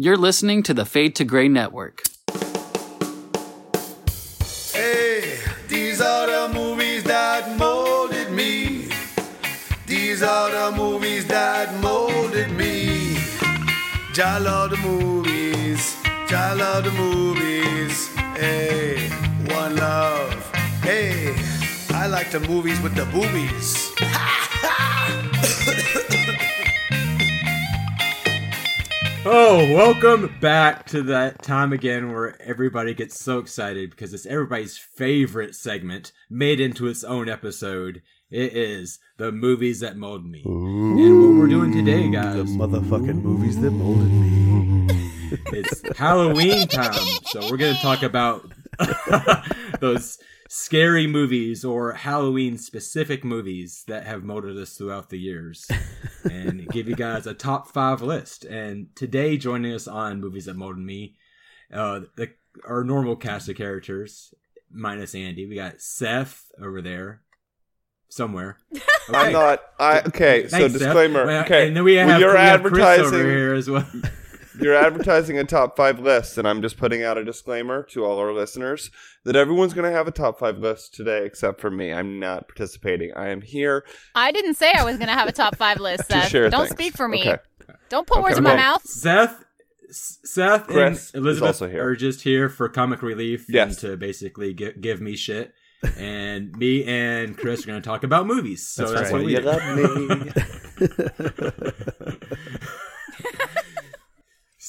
You're listening to the Fade to Gray Network. Hey, these are the movies that molded me. These are the movies that molded me. I love the movies. I love the movies. Hey, one love. Hey, I like the movies with the boobies. Oh, welcome back to that time again where everybody gets so excited because it's everybody's favorite segment made into its own episode. It is the movies that molded me. And what we're doing today, guys, The motherfucking movies that molded me. it's Halloween time. So we're going to talk about those scary movies or Halloween specific movies that have molded us throughout the years and give you guys a top five list. And today, joining us on Movies That Molded Me, uh, the, our normal cast of characters, minus Andy. We got Seth over there somewhere. I'm not. I okay. So Thanks, Seth. disclaimer. Well, okay, And then we have, When you're we have Chris over advertising. here as well. You're advertising a top five list, and I'm just putting out a disclaimer to all our listeners that everyone's going to have a top five list today, except for me. I'm not participating. I am here I didn't say I was going to have a top five list, to Seth. share. Don't things. speak for me. Okay. Don't put Okay, words in my mouth. Seth, Seth, Chris and Elizabeth also here. are just here for comic relief Yes. and to basically gi- give me shit. And me and Chris are going to talk about movies. So That's that's, right. what we You do. love me.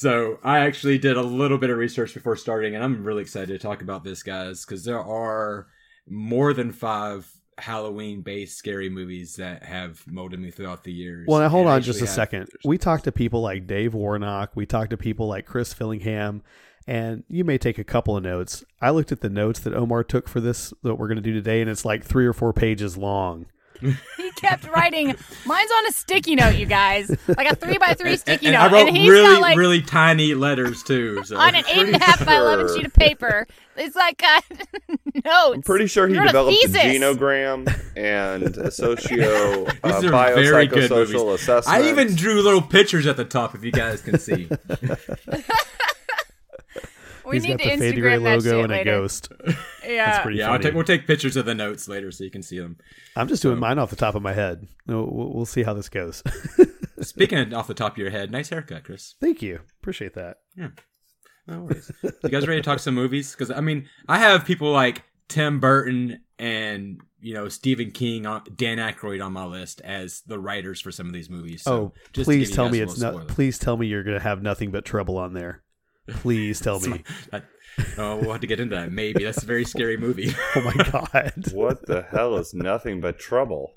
So I actually did a little bit of research before starting, and I'm really excited to talk about this, guys, because there are more than five Halloween-based scary movies that have molded me throughout the years. Well, now hold on just a second. We talked to people like Dave Warnock. We talked to people like Chris Fillingham, and you may take a couple of notes. I looked at the notes that Omar took for this that we're going to do today, and it's like three or four pages long. He kept writing. Mine's on a sticky note, you guys, like a three by three sticky and note, I wrote and he's really, got like really tiny letters too. So. on an eight and a half by eleven sheet of paper. It's like uh, notes. I'm pretty sure he You wrote a developed a, thesis. genogram and a socio uh, These are very good movies. biopsychosocial assessment. I even drew little pictures at the top, if you guys can see. We He's need got to the Fade to Gray logo shit and a later. ghost. Yeah, pretty yeah, I'll funny. take, we'll take pictures of the notes later so you can see them. I'm just doing mine off the top of my head. We'll, we'll see how this goes. Speaking of off the top of your head, nice haircut, Chris. Thank you. Appreciate that. Yeah. No worries. you guys ready to talk some movies? Because I mean, I have people like Tim Burton and you know Stephen King, uh, Dan Aykroyd on my list as the writers for some of these movies. So oh, just please tell me it's not. spoiler. Please tell me you're going to have nothing but trouble on there. Please tell me. I- oh, we'll have to get into that. Maybe that's a very scary movie. Oh my god. What the hell is nothing but trouble?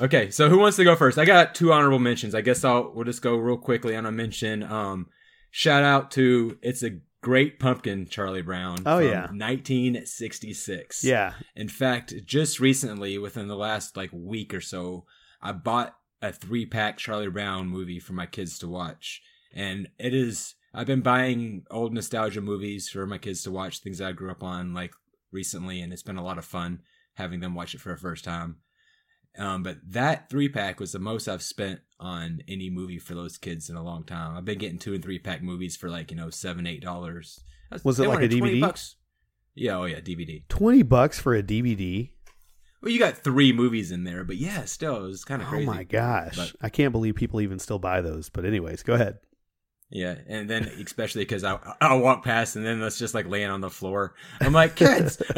Okay, so who wants to go first? I got two honorable mentions. I guess I'll we'll just go real quickly on a mention. Um, shout out to it's a great pumpkin, Charlie Brown. Oh, from yeah. 1966. Yeah. In fact, just recently, within the last like week or so, I bought a three pack Charlie Brown movie for my kids to watch, and it is. I've been buying old nostalgia movies for my kids to watch, things I grew up on like recently, and it's been a lot of fun having them watch it for the first time. Um, but that three pack was the most I've spent on any movie for those kids in a long time. I've been getting two and three pack movies for like you know seven eight dollars. Was it like a DVD? Bucks. Yeah, oh yeah, DVD. 20 bucks for a DVD? Well, you got three movies in there, but yeah, still, it was kind of crazy. Oh my gosh. But- I can't believe people even still buy those. But anyways, go ahead. Yeah, and then especially because I I'll walk past and then it's just like laying on the floor. I'm like, kids.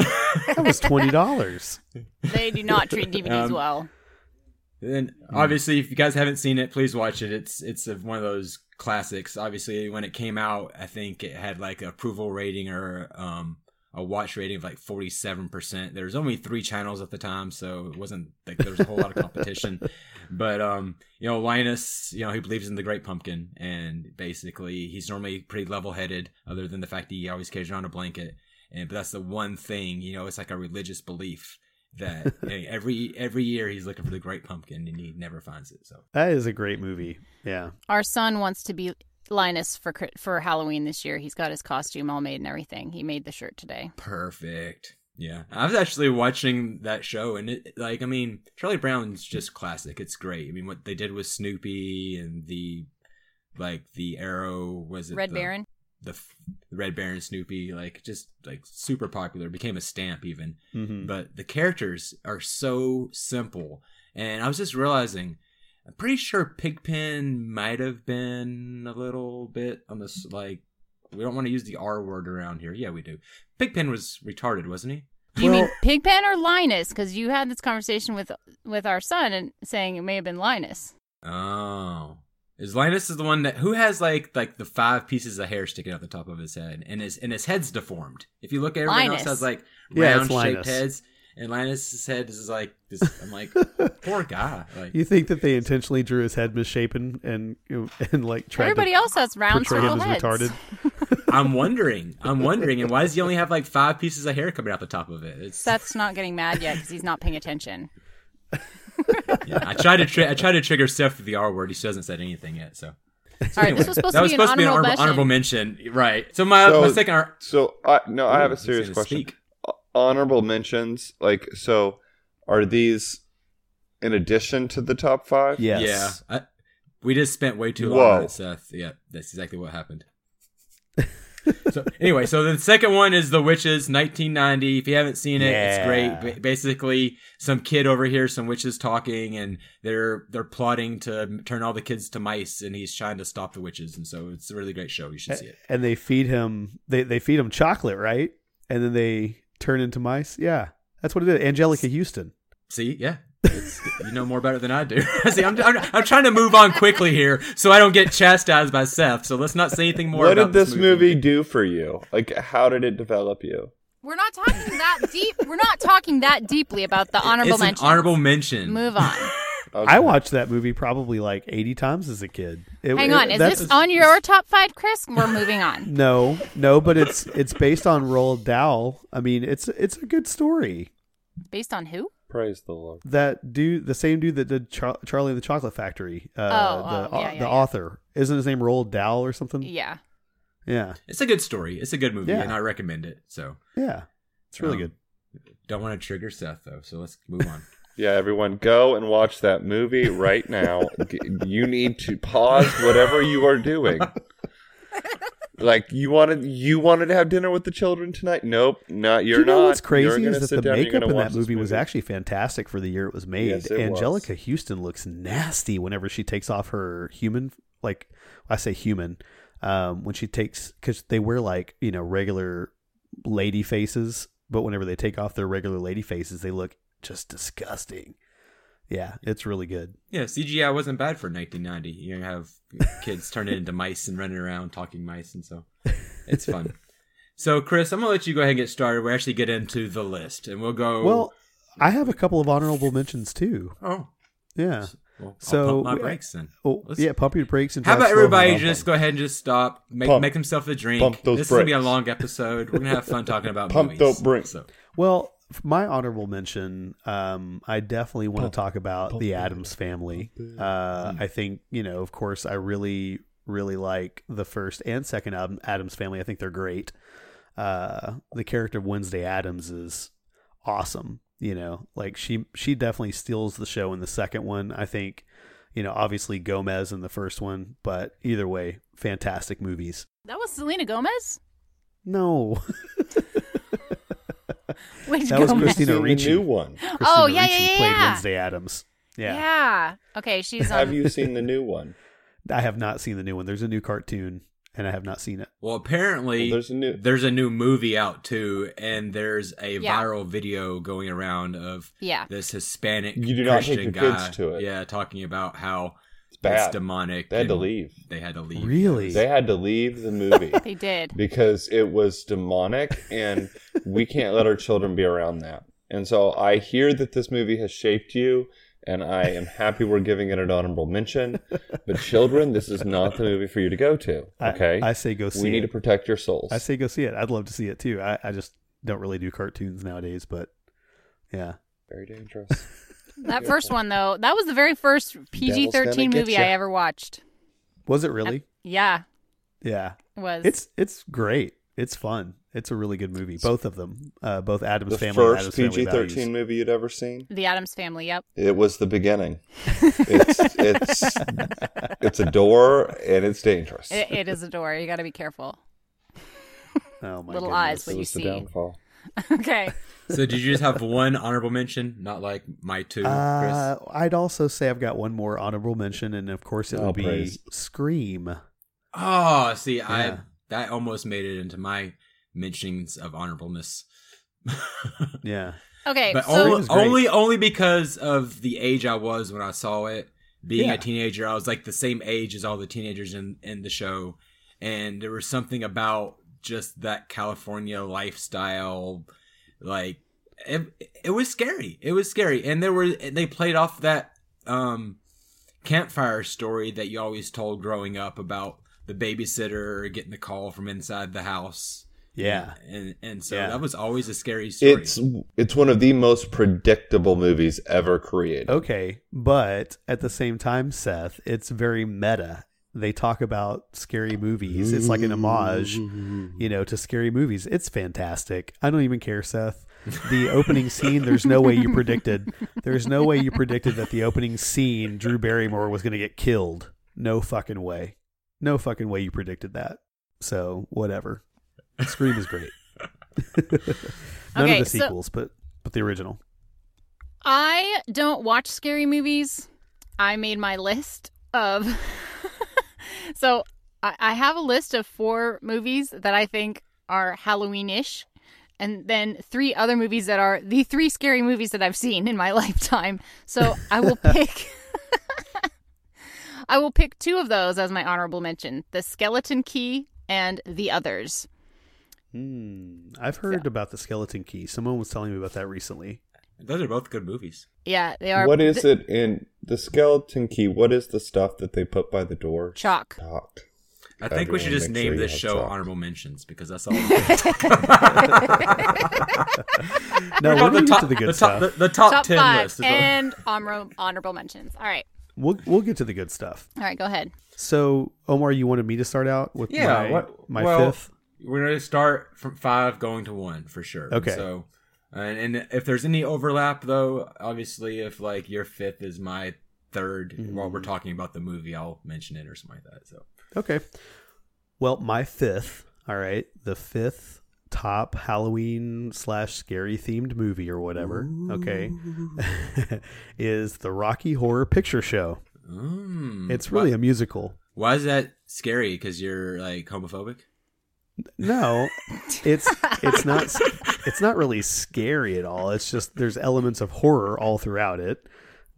That was twenty dollars. They do not treat DVDs Um, well. And obviously, if you guys haven't seen it, please watch it. It's it's a, one of those classics. Obviously, when it came out, I think it had like a approval rating or um, a watch rating of like forty seven percent. There's only three channels at the time, so it wasn't like there was a whole lot of competition. But um, you know, Linus, you know, he believes in the Great Pumpkin, and basically, he's normally pretty level headed, other than the fact that he always carries around a blanket. And but that's the one thing, you know, it's like a religious belief that hey, every every year he's looking for the great pumpkin and he never finds it. So That is a great movie. Yeah. Our son wants to be Linus for for Halloween this year. He's got his costume all made and everything. He made the shirt today. perfect. Yeah, I was actually watching that show, and it like I mean, Charlie Brown's just classic. It's great. I mean, what they did with Snoopy and the like the Arrow was it Red the, Baron. the, the Red Baron Snoopy like just like super popular, became a stamp even. hmm but the characters are so simple. And I was just realizing, I'm pretty sure Pigpen might have been a little bit on this, like, we don't want to use the R word around here. Yeah, we do. Pigpen was retarded, wasn't he? Do you mean Pigpen or Linus? Because you had this conversation with with our son and saying it may have been Linus. Oh. Is Linus is the one that who has like like the five pieces of hair sticking out the top of his head and his and his head's deformed. If you look at everyone Linus. else has like round it's shaped Linus. heads and Linus's head is like this I'm like poor guy. Like You think that they intentionally drew his head misshapen and and like tried Everybody to else has round portray circle him as heads. retarded? I'm wondering. I'm wondering. And why does he only have like five pieces of hair coming out the top of it? It's, Seth's not getting mad yet because he's not paying attention. yeah, I tried to tri- I tried to trigger Seth with the R word. He still hasn't said anything yet. So All right, this was supposed that to was be an supposed to be an honorable, honorable, mention. honorable mention, right? So my So- my second ar- So I no, I have a serious question. speak. Honorable mentions, like so, are these in addition to the top five? Yes. yeah, I, we just spent way too long Whoa. on it, Seth. Yeah, that's exactly what happened. so anyway, so the second one is The Witches, 1990. If you haven't seen it, it's great. Ba- basically, some kid over here, some witches talking, and they're they're plotting to turn all the kids to mice, and he's trying to stop the witches. And so it's a really great show. You should see it. And they feed him they they feed him chocolate, right? And then they turn into mice. Yeah. That's what it is. Anjelica Huston. See, yeah. It's, you know more about it than I do. See, I'm, I'm, I'm trying to move on quickly here so I don't get chastised by Seth. So let's not say anything more What about did this movie do for you? Like, how did it develop you? We're not talking that deep. We're not talking that deeply about the honorable it's mention. an honorable mention. Move on. Okay. I watched that movie probably like 80 times as a kid. It- Hang on. Is that's- this on your top five, Chris? We're moving on. No, no, but it's it's based on Roald Dahl. I mean, it's it's a good story. Based on who? Praise the Lord. That dude, the same dude that did Char- Charlie and the Chocolate Factory, uh, Oh, the oh, yeah, the yeah, yeah. author, isn't his name Roald Dahl or something? Yeah. yeah, It's a good story. It's a good movie, Yeah. and I recommend it. So yeah. It's really Um, good. don't want to trigger Seth though. So let's move on. Yeah, everyone, go and watch that movie right now. You need to pause whatever you are doing. Like you wanted, you wanted to have dinner with the children tonight. Nope, not you're Do you know not. what's crazy You're is that the down, makeup in that this movie, was actually fantastic for the year it was made. Yes, it Anjelica was. Huston looks nasty whenever she takes off her human, like I say human, um, when she takes because they wear like you know regular lady faces, but whenever they take off their regular lady faces, they look just disgusting. Yeah, it's really good. yeah, CGI wasn't bad for 1990. You have kids turning into mice and running around talking mice, and so it's fun. So, Chris, I'm gonna let you go ahead and get started. We'll actually get into the list, and we'll go. Well, I have a couple of honorable mentions too. oh, Yeah. well, I'll So, pump my brakes then. Oh, Let's- yeah. Pump your brakes and How about everybody just go ahead and just stop, make Pump. make themselves a drink. Pump those this is gonna be a long episode. We're gonna have fun talking about Pump movies. those brakes. So, Well, f- my honorable mention, um, I definitely want to talk about the Addams family. Uh, I think, you know, of course, I really, really like the first and second album, Addams family. I think they're great. Uh, the character of Wednesday Addams is awesome. You know, like she she definitely steals the show in the second one. I think, you know, obviously Gomez in the first one, but either way, fantastic movies. That was Selena Gomez? No, Which That was Gomez? Christina Seen the Ricci. new one. Oh, Christina Oh, yeah, yeah, Ricci yeah, played yeah. Wednesday Addams. Yeah. Yeah. Okay, she's On... Have you seen the new one? I have not seen the new one. There's a new cartoon, and I have not seen it. Well, apparently Well, there's a new- there's a new movie out too, and there's a Yeah. viral video going around of Yeah. this Hispanic You do not take Christian your guy, kids to it. yeah, talking about how It's bad. it's demonic. They had to leave. They had to leave. Really? They had to leave the movie They did. because it was demonic, and we can't let our children be around that. And so I hear that this movie has shaped you, and I am happy we're giving it an honorable mention. But children, this is not the movie for you to go to. Okay, I, say go see we need to protect your souls. I say go see it. I'd love to see it too. I, I just don't really do cartoons nowadays, but yeah. Very dangerous. That first one though, that was the very first PG thirteen movie. I ever watched. Was it really? Yeah, Yeah. it was. It's it's great. It's fun. It's a really good movie. Both of them. Uh, both Adam's the family first Adam's PG Values. thirteen movie you'd ever seen. the Addams Family. Yep. It was the beginning. It's it's it's a door and it's dangerous. It, it is a door. You got to be careful. Oh my Little goodness. eyes, what It you was the see. Downfall. Okay. So did you just have one honorable mention, not like my two, Uh, I'd also say I've got one more honorable mention, and of course it Oh, would be praise. Scream. Oh, see, Yeah. I that almost made it into my mentions of honorableness. Yeah. Okay. but so only, only only because of the age I was when I saw it. Being Yeah. a teenager, I was like the same age as all the teenagers in in the show, and there was something about just that California lifestyle, like it, it was scary. It was scary, and there were they played off that um campfire story that you always told growing up about the babysitter getting the call from inside the house. Yeah. and and so Yeah. that was always a scary story. It's it's one of the most predictable movies ever created. Okay, but at the same time, Seth, it's very meta. They talk about scary movies. It's like an homage, mm-hmm. you know, to scary movies. It's fantastic. I don't even care, Seth. The opening scene, there's no way you predicted. There's no way you predicted that the opening scene, Drew Barrymore was going to get killed. No fucking way. No fucking way you predicted that. So, whatever. Scream is great. None Okay, of the so- sequels, but but the original. I don't watch scary movies. I made my list of. so I, I have a list of four movies that I think are Halloween-ish, and then three other movies that are the three scary movies that I've seen in my lifetime. So I will pick. I will pick two of those as my honorable mention: The Skeleton Key and The Others. Hmm. I've heard about the Skeleton Key. Someone was telling me about that recently. Those are both good movies. Yeah, they are. What is th- it in the skeleton key? What is the stuff that they put by the door? Chalk. Chalk. I think we should just name sure this show chalk. honorable mentions because that's all. No, we'll the get top, to the good the stuff. top, the, the top, Top ten five list. and honorable honorable mentions. All right, We'll we'll get to the good stuff. all right, go ahead. So, Omar, you wanted me to start out with yeah, my, what, my well, fifth? We're gonna start from five going to one for sure. Okay. So, and, and if there's any overlap, though, obviously, if like your fifth is my 3rd Mm-hmm. while we're talking about the movie, I'll mention it or something like that. So, Okay. Well, my fifth. All right, the fifth top Halloween slash scary themed movie or whatever. Okay, is the Rocky Horror Picture Show. mm, It's really why, a musical. why is that scary? Because you're like homophobic. No, it's it's not it's not really scary at all. It's just there's elements of horror all throughout it.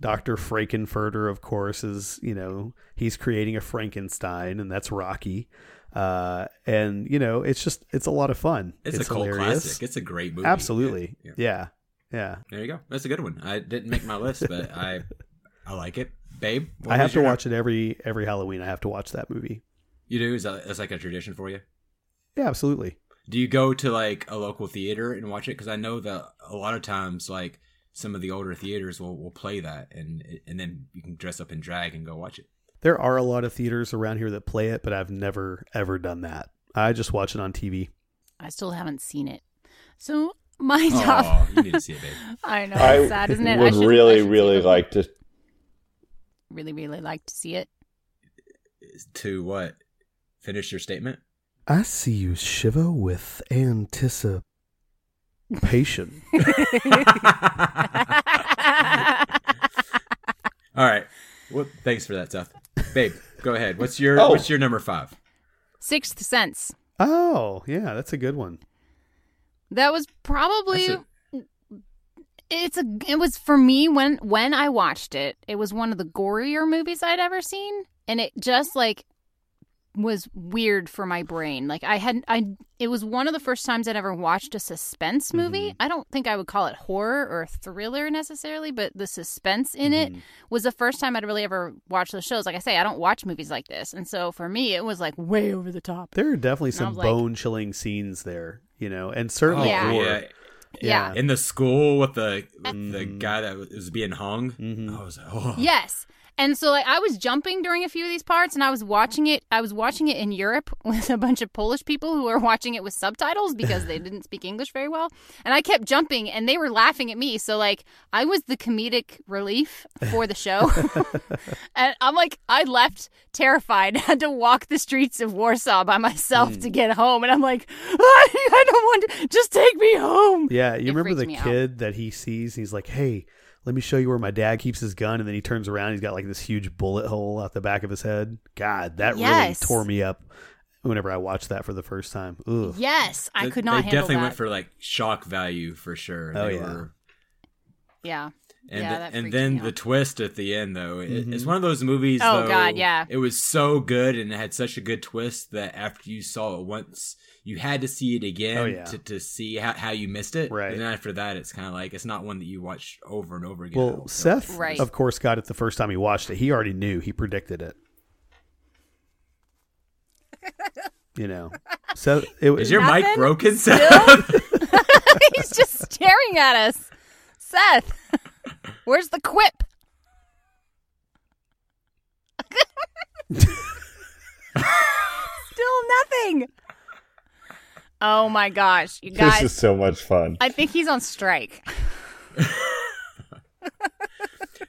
Dr. Frank-N-Furter, of course, is you know he's creating a Frankenstein, and that's Rocky. Uh, and you know it's just it's a lot of fun. It's, a cult classic. It's a great movie. Absolutely, Yeah. yeah, yeah. There you go. That's a good one. I didn't make my list, but I I like it. Babe, I have to watch it every every Halloween. I have to watch that movie. You do? Is that that's like a tradition for you? Yeah, absolutely. Do you go to like a local theater and watch it? Because I know that a lot of times, like some of the older theaters will, will play that, and and then you can dress up in drag and go watch it. There are a lot of theaters around here that play it, but I've never ever done that. I just watch it on TV. I still haven't seen it. So my top. Oh, you need to see it, babe. I know it's sad, isn't it? I would should- I really, really like to. really, really like to see it. To what? Finish your statement. I see you shiver with anticipation. All right. Well, thanks for that, Seth. Babe, go ahead. What's your Oh. What's your number five? Sixth Sense. Oh, yeah, that's a good one. That was probably That's it's a it was for me when when I watched it, it was one of the gorier movies I'd ever seen and it just like was weird for my brain. Like I had I it was one of the first times I'd ever watched a suspense mm-hmm. movie. I don't think I would call it horror or thriller necessarily, but the suspense in it mm-hmm. was the first time I'd really ever watched those shows. Like I say, I don't watch movies like this. And so for me it was like way over the top. There are definitely I some bone chilling scenes there, you know, and certainly Yeah. gore. yeah. Yeah. In the school with the with the mm-hmm. guy that was being hung. Mhm. I was like, oh. Yes. And so like I was jumping during a few of these parts and I was watching it I was watching it in Europe with a bunch of Polish people who were watching it with subtitles because they didn't speak English very well. And I kept jumping and they were laughing at me. So like I was the comedic relief for the show. and I'm like I left terrified, had to walk the streets of Warsaw by myself Hmm. to get home and I'm like I, don't want to just take me home. Yeah, you It remember the me out. kid that he sees? He's like, "Hey, let me show you where my dad keeps his gun," and then he turns around. He's got like this huge bullet hole out the back of his head. God, that Yes. really tore me up whenever I watched that for the first time. Ugh. Yes, I could not They handle definitely that. went for like shock value for sure. Oh, They yeah. were- yeah. And, Yeah, the- and then the twist at the end though it, Mhm. it's one of those movies Oh, though, God, yeah. it was so good and it had such a good twist that after you saw it once you had to see it again Oh, yeah. to, to see how, how you missed it Right. and then after that it's kind of like it's not one that you watch over and over again Well, It'll- Seth, Right. of course, got it the first time he watched it. He already knew. He predicted it. You know, so it was. is your mic broken Still? Seth? He's just staring at us. Seth, where's the quip? Still nothing. Oh my gosh, you This is so much fun. I think he's on strike.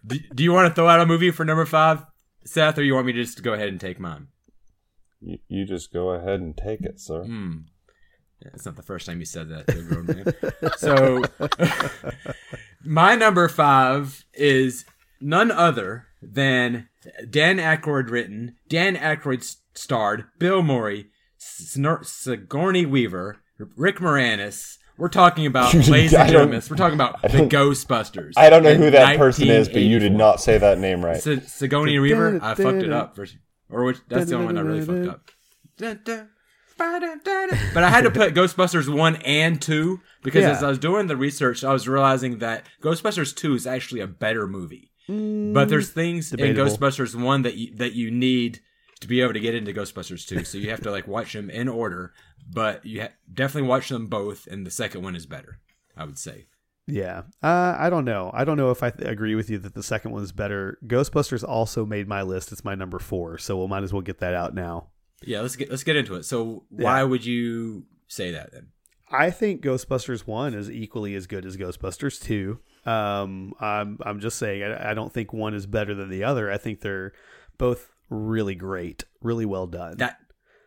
do, do you want to throw out a movie for number five Seth or you want me to just go ahead and take mine You, you just go ahead and take it, sir. Hmm. Yeah, it's not the first time you said that to a grown man. so, my number five is none other than Dan Aykroyd written, Dan Aykroyd starred, Bill Murray, Snor- Sigourney Weaver, Rick Moranis. We're talking about, ladies and gentlemen, we're talking about the Ghostbusters. I don't know who that person is, but you did not say that name right. Si- Sigourney Weaver. I fucked it up. For, or which, that's the only one I really fucked up. But I had to put Ghostbusters one and two because Yeah. as I was doing the research, I was realizing that Ghostbusters two is actually a better movie. But there's things Debatable. in Ghostbusters one that you, that you need to be able to get into Ghostbusters two. So you have to like watch them in order. But you ha- definitely watch them both, and the second one is better. I would say. Yeah, uh, I don't know. I don't know if I th- agree with you that the second one is better. Ghostbusters also made my list. It's my number four, so we might as well get that out now. Yeah, let's get let's get into it. So why Yeah. would you say that then? I think Ghostbusters one is equally as good as Ghostbusters two. Um, I'm I'm just saying I, I don't think one is better than the other. I think they're both really great, really well done. that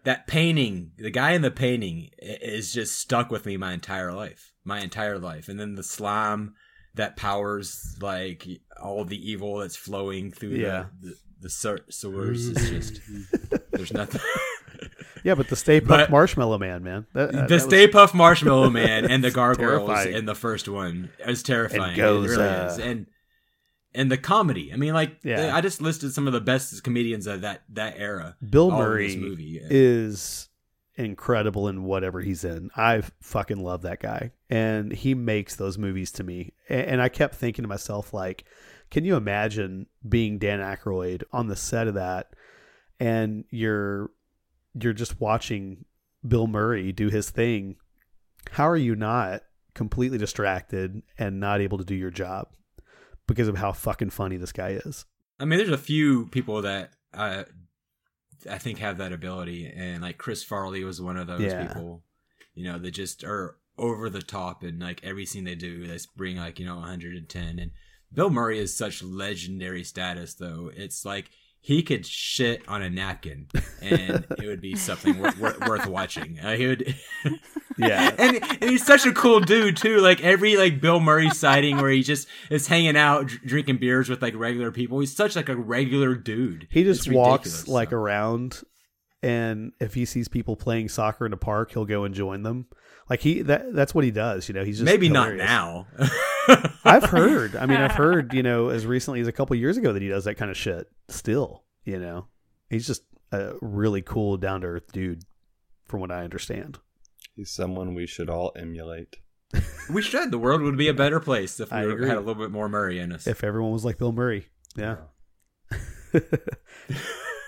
that painting the guy in the painting is just stuck with me my entire life my entire life and then the slime that powers like all the evil that's flowing through Yeah. the the, the sewers is just there's nothing yeah, but the Stay Puft But- Marshmallow Man, man, that, the that was- Stay Puft Marshmallow Man and the gargoyles terrifying. in the first one is terrifying. And goes, it really uh, is. And and the comedy. I mean, like Yeah. I just listed some of the best comedians of that that era. Bill Murray movie. is incredible in whatever he's in. I fucking love that guy, and he makes those movies to me. A- And I kept thinking to myself, like, can you imagine being Dan Aykroyd on the set of that, and you're you're just watching Bill Murray do his thing? How are you not completely distracted and not able to do your job because of how fucking funny this guy is? I mean, there's a few people that uh, I think have that ability, and like Chris Farley was one of those Yeah. people. You know, that just are over the top, and like every scene they do, they bring like you know 110. And Bill Murray is such legendary status, though. It's like he could shit on a napkin and it would be something wor- wor- worth watching. Uh, he would, Yeah. and, and he's such a cool dude too. Like every like Bill Murray sighting where he just is hanging out dr- drinking beers with like regular people. He's such like a regular dude. He just It's walks like so. around, and if he sees people playing soccer in a park, he'll go and join them. Like he that that's what he does. You know, he's just maybe not now. I've heard. I mean, I've heard. You know, as recently as a couple years ago that he does that kind of shit. Still, you know, he's just a really cool, down to earth dude, from what I understand. He's someone we should all emulate. we should. The world would be a better place if we I were- agree. had a little bit more Murray in us. If everyone was like Bill Murray, yeah.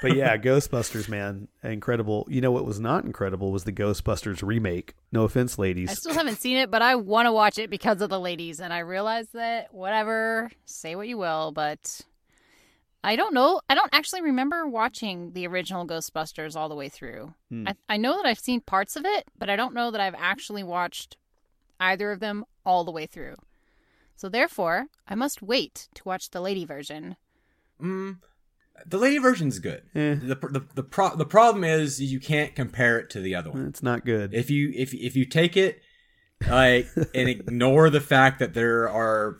but yeah, Ghostbusters, man, incredible. You know what was not incredible was the Ghostbusters remake. No offense, ladies. I still haven't seen it, but I want to watch it because of the ladies. And I realize that whatever, say what you will, but I don't know. I don't actually remember watching the original Ghostbusters all the way through. Hmm. I, I know that I've seen parts of it, but I don't know that I've actually watched either of them all the way through. So therefore, I must wait to watch the lady version. Mm, the lady version's good. Eh. The, the the pro- the problem is you can't compare it to the other one. It's not good. If you if if you take it like and ignore the fact that there are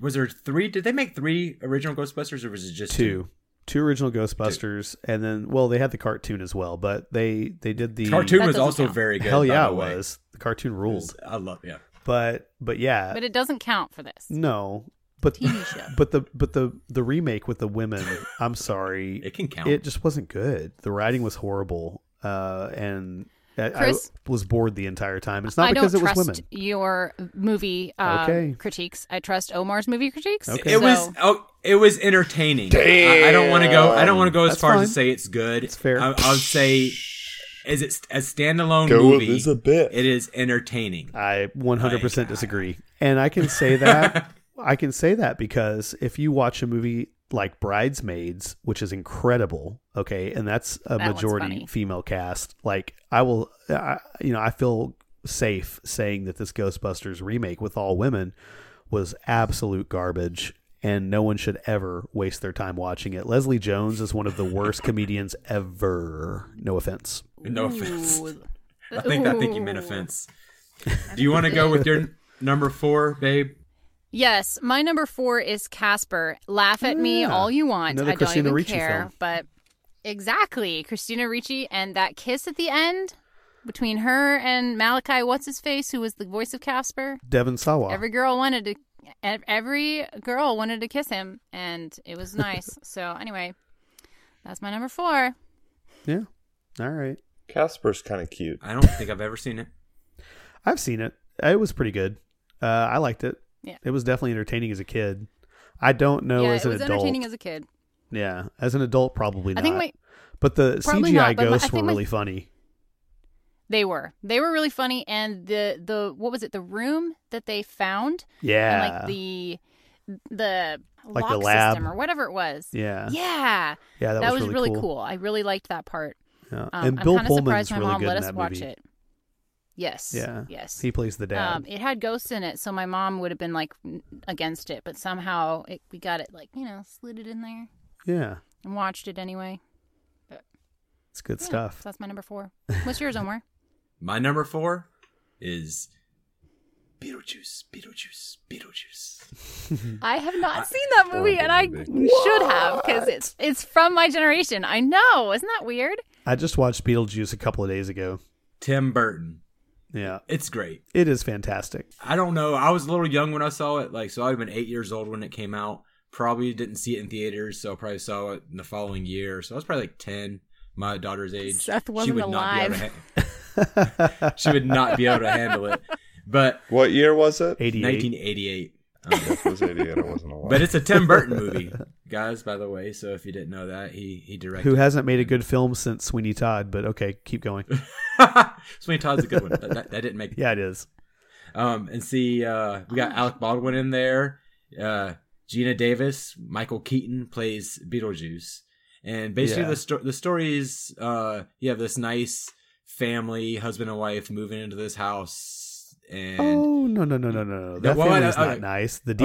was there three? Did they make three original Ghostbusters or was it just two two original ghostbusters and then well they had the cartoon as well but they they did the Cartoon That was also count. very good. hell by yeah the it way. was the cartoon It ruled was- I love yeah. but but yeah But it doesn't count for this. no but TV show. but the but the the remake with the women i'm sorry It can count. it just wasn't good the writing was horrible uh and I, I Chris? was bored the entire time it's not I because don't it was women your movie uh, Okay. critiques. I trust Omar's movie critiques. Okay. It So- was oh, it was entertaining. I, I don't want to go. I don't want to go as That's far fine. as to say it's good. It's fair. I, I would say, is it a standalone Go movie? this a bit. It is entertaining. I 100% disagree. And I can say that I can say that because if you watch a movie like Bridesmaids, which is incredible, okay, and that's a That majority female cast, like I will I, you know, I feel safe saying that this Ghostbusters remake with all women was absolute garbage and no one should ever waste their time watching it. Leslie Jones is one of the worst comedians ever. No offense. No offense. Ooh. I think I think you meant offense. Do you want to go with your number four, babe? Yes, my number four is Casper. Laugh at me all you want. Another I don't Christina even Ricci care. film. But exactly, Christina Ricci and that kiss at the end between her and Malachi, what's his face, who was the voice of Casper. Devon Sawa. Every girl wanted to. Every girl wanted to kiss him, and it was nice. so anyway, that's my number four. yeah. All right. Casper's kind of cute. I don't think I've ever seen it. I've seen it. It was pretty good. Uh, I liked it. Yeah. It was definitely entertaining as a kid. I don't know yeah, as it an was adult. entertaining as a kid. yeah, as an adult, probably not. I think my but the CGI not, but ghosts were my- really funny. they were they were really funny, and the the what was it? The room that they found Yeah. and like the the Like lock the lab. system or whatever it was. yeah. Yeah, Yeah, that, that, was, was, really, cool. I really liked that part. Yeah. Um, and I'm kind of Pullman's surprised my really mom good let us watch movie. it. Yes. Yeah. Yes. He plays the dad. Um, it had ghosts in it, so my mom would have been like against it, but somehow it, we got it like you know slid it in there yeah. and watched it anyway. It's good Yeah, stuff. So that's my number four. What's yours, Omar? My number four is Beetlejuice. Beetlejuice. Beetlejuice. I have not seen that movie, and I movie. should have because it's it's from my generation. I know, isn't that weird? I just watched Beetlejuice a couple of days ago. Tim Burton. Yeah. It's great. It is fantastic. I don't know. I was a little young when I saw it. Like, so I'd have been eight years old when it came out. Probably didn't see it in theaters, so I probably saw it in the following year. So I was probably like ten, my daughter's age. Seth she wasn't would not be able alive. to. Ha- she would not be able to handle it. But What year was it? 88. 1988. Um, was 88. I wasn't alive. but it's a Tim Burton movie, guys. By the way, so if you didn't know that, he he directed. Who hasn't made a good film since Sweeney Todd, but okay, keep going. Sweeney Todd's a good one. That, that, that didn't make Yeah, it is. Um, and see, uh, we got Alec Baldwin in there. Uh, Geena Davis, Michael Keaton plays Beetlejuice, and basically Yeah. the sto- the story is, uh, you have this nice family, husband and wife, moving into this house, and oh no no no no no! no! That well, family I- is I- not I- nice. The Okay.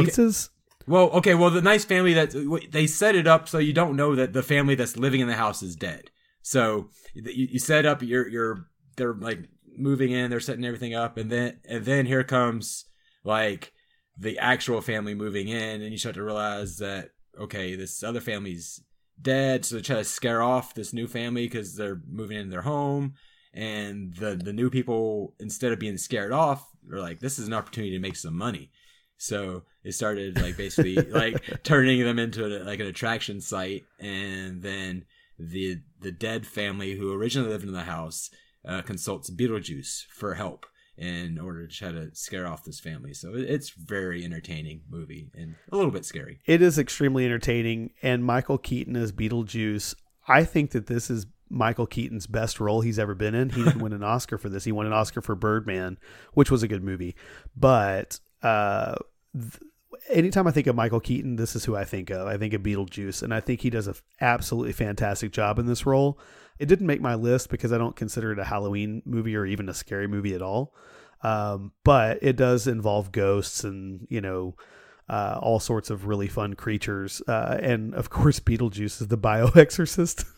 Well, okay. Well, the nice family that they set it up so you don't know that the family that's living in the house is dead. So you, you set up your your they're like moving in, they're setting everything up, and then and then here comes like the actual family moving in, and you start to realize that okay, this other family's dead, so they try to scare off this new family because they're moving in their home, and the the new people instead of being scared off, are like, this is an opportunity to make some money. So it started like basically like turning them into a, like an attraction site, and then the the dead family who originally lived in the house uh, consults Beetlejuice for help in order to try to scare off this family. So it's very entertaining movie and a little bit scary. It is extremely entertaining, and Michael Keaton as Beetlejuice. I think that this is Michael Keaton's best role he's ever been in. He didn't win an Oscar for this. He won an Oscar for Birdman, which was a good movie. But uh, th- anytime I think of Michael Keaton, this is who I think of. I think of Beetlejuice, and I think he does an absolutely fantastic job in this role. It didn't make my list because I don't consider it a Halloween movie or even a scary movie at all. Um, but it does involve ghosts and you know uh, all sorts of really fun creatures, uh, and of course Beetlejuice is the bioexorcist.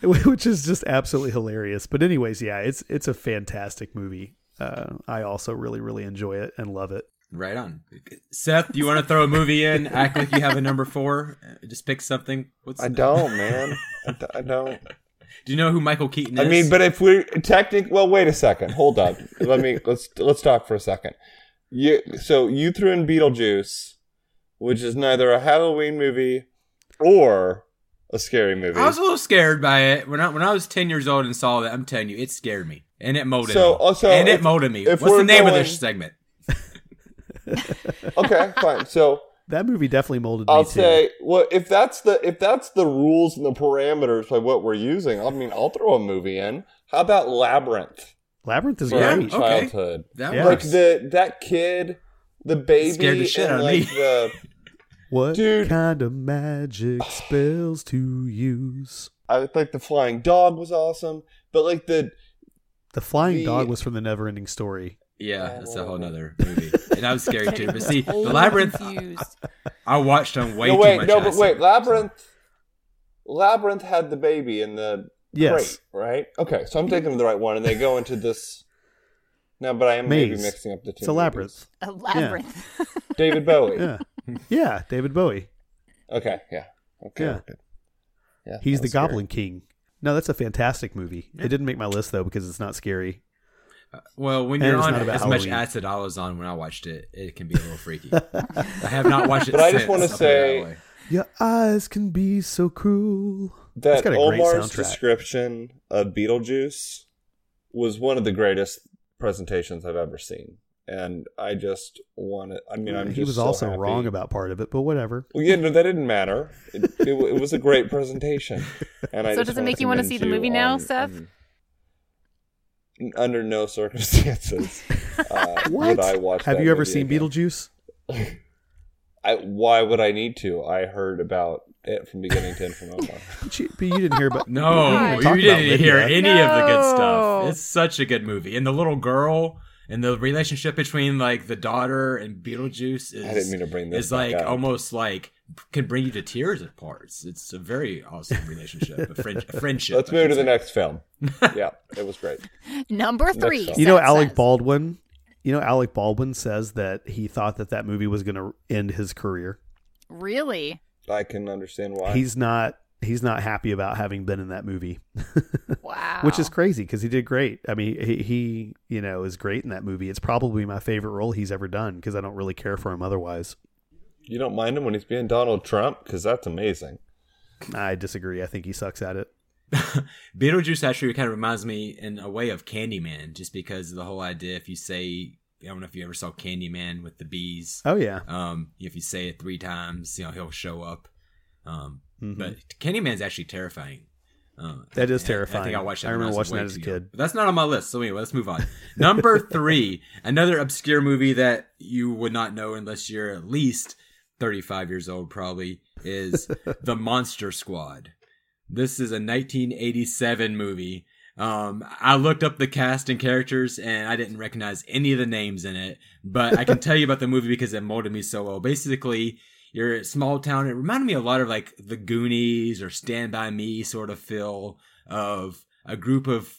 which is just absolutely hilarious. But anyways, yeah, it's it's a fantastic movie. Uh, I also really really enjoy it and love it. Right on. Seth, do you want to throw a movie in? Act like you have a number four. Just pick something. What's I don't, man. I, d- I don't. Do you know who Michael Keaton is? I mean, but if we're technical, well, wait a second. Hold on. Let me let's let's talk for a second. You so you threw in Beetlejuice, which is neither a Halloween movie or a scary movie. I was a little scared by it when I when I was ten years old and saw that. I'm telling you, it scared me and it molded so, me. Uh, also, and if, it molded me. What's the name going... of this segment? okay, fine. So that movie definitely molded I'll me. I'll say, well, if that's the if that's the rules and the parameters by what we're using, I mean, I'll throw a movie in. How about Labyrinth? Labyrinth is yeah, great. Childhood, okay. that yeah. like the that kid, the baby, scared the shit out like of me. the what Dude. kind of magic spells to use? I like the flying dog was awesome, but like the the flying the, dog was from the Never Ending Story. Yeah, that's a whole nother movie, and that was scary too. But see, the labyrinth, I watched on way no, too wait, much. No, but acid, wait, labyrinth, labyrinth had the baby in the yes, crate, right? Okay, so I'm thinking of the right one, and they go into this. No, but I am Maze. maybe mixing up the two. It's a labyrinth. A labyrinth. Yeah. David Bowie. Yeah, yeah, David Bowie. Okay, yeah, okay, Yeah. yeah. He's the scary. Goblin King. No, that's a fantastic movie. It didn't make my list though because it's not scary. Uh, well, when And you're on not about as much Halloween. acid I was on when I watched it, it can be a little freaky. I have not watched it. But I just wanna I'll put it say- Your eyes can be so cruel. It's That got a great Omar's soundtrack. description of Beetlejuice was one of the greatest presentations I've ever seen, and I just want to. I mean, I'm he just was so also happy. wrong about part of it, but whatever. Well, yeah, no, that didn't matter. It, it, it was a great presentation, and I So just does it make you wanna see the movie now, on- Seth? on- under no circumstances uh, What? would I watch. Have that you ever movie seen again. Beetlejuice? I, why would I need to? I heard about it from beginning to end from Omar. But you, but you didn't hear about. No, we you talked about didn't hear Lydia. any of the good stuff. It's such a good movie, and the little girl and the relationship between like the daughter and Beetlejuice is I didn't mean to bring this is like up. almost like can bring you to tears at parts. It's a very awesome relationship, a, friend, a friendship. Let's I move should to the next film. yeah, it was great. Number three. You know, Alec says. Baldwin. You know, Alec Baldwin says that he thought that that movie was going to end his career. Really? I can understand why. He's not. He's not happy about having been in that movie, Wow. which is crazy because he did great. I mean, he, he, you know, is great in that movie. It's probably my favorite role he's ever done because I don't really care for him otherwise. you don't mind him when he's being Donald Trump because that's amazing. I disagree. I think he sucks at it. Beetlejuice actually kind of reminds me in a way of Candyman, just because of the whole idea. If you say, I don't know if you ever saw Candyman with the bees. Oh yeah, Um, if you say it three times, you know he'll show up. Um, Mhm. but Candyman's actually terrifying. Uh, That is and I- I terrifying. think I watched that. I remember watching that as a kid. But that's not on my list. So anyway, let's move on. Number three, another obscure movie that you would not know unless you're at least 35 years old, probably is The Monster Squad. This is a 1987 movie. Um, I looked up the cast and characters, and I didn't recognize any of the names in it. But I can tell you about the movie because it molded me so well. Basically, you're a small town. It reminded me a lot of like the Goonies or Stand by Me sort of feel of a group of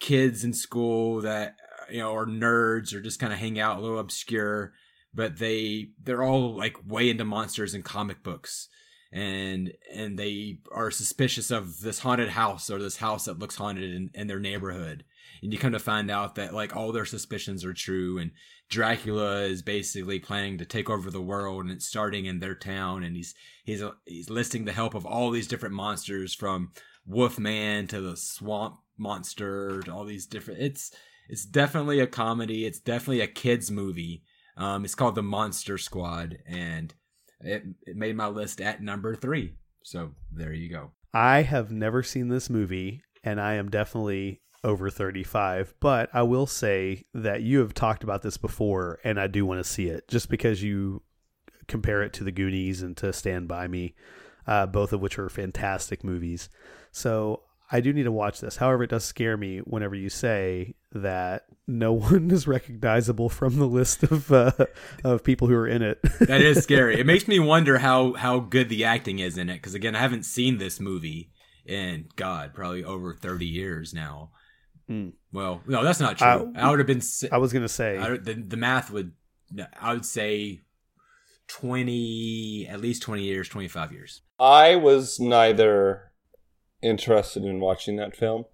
kids in school that you know are nerds or just kind of hang out a little obscure, but they they're all like way into monsters and comic books and and they are suspicious of this haunted house or this house that looks haunted in, in their neighborhood and you come to find out that like all their suspicions are true and dracula is basically planning to take over the world and it's starting in their town and he's he's he's listing the help of all these different monsters from wolfman to the swamp monster to all these different it's it's definitely a comedy it's definitely a kids movie um it's called the monster squad and it, it made my list at number three. So there you go. I have never seen this movie, and I am definitely over 35, but I will say that you have talked about this before, and I do want to see it just because you compare it to The Goonies and to Stand By Me, uh, both of which are fantastic movies. So I do need to watch this. However, it does scare me whenever you say that no one is recognizable from the list of uh, of people who are in it. that is scary. It makes me wonder how how good the acting is in it because again, I haven't seen this movie in God probably over thirty years now. Mm. Well, no, that's not true. I, I would have been. I was going to say I, the the math would. I would say twenty, at least twenty years, twenty five years. I was neither interested in watching that film,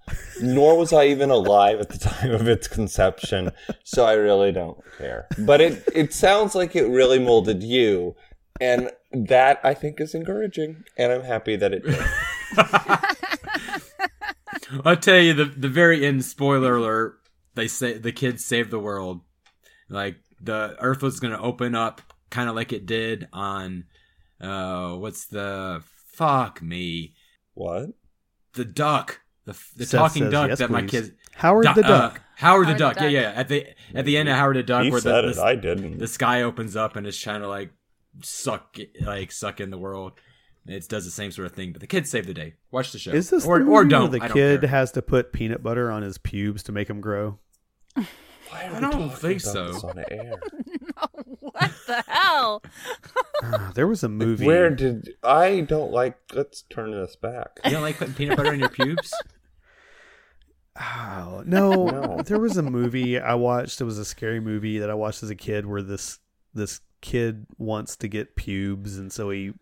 nor was I even alive at the time of its conception, so I really don't care. But it it sounds like it really molded you, and that I think is encouraging, and I'm happy that it did. I'll tell you the the very end. Spoiler alert: they say the kids save the world. Like the Earth was going to open up, kind of like it did on uh, what's the fuck me? What? the duck, the the Seth talking says, duck yes, that my kids Howard Du- the Duck. uh, Howard, the Howard duck. the Duck. Yeah, yeah. At the at the end of Howard the Duck, He where said the, it. the, I didn't. the sky opens up and it's trying to like suck like suck in the world. It does the same sort of thing, but the kids save the day. Watch the show. Is this or the or don't? the I don't kid has to put peanut butter on his pubes to make him grow? Why are I don't think so. this on air? what the hell? Ah, there was a movie. Where did I don't like? Let's turn this back. You don't like putting peanut butter in your pubes? Oh, no, No. there was a movie I watched. It was a scary movie that I watched as a kid where this this kid wants to get pubes, and so he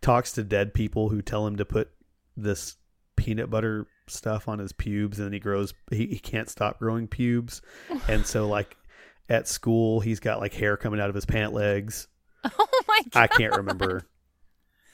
talks to dead people who tell him to put this peanut butter stuff on his pubes, and then he grows. He, he can't stop growing pubes, and so like at school he's got like hair coming out of his pant legs. Oh my god. I can't remember.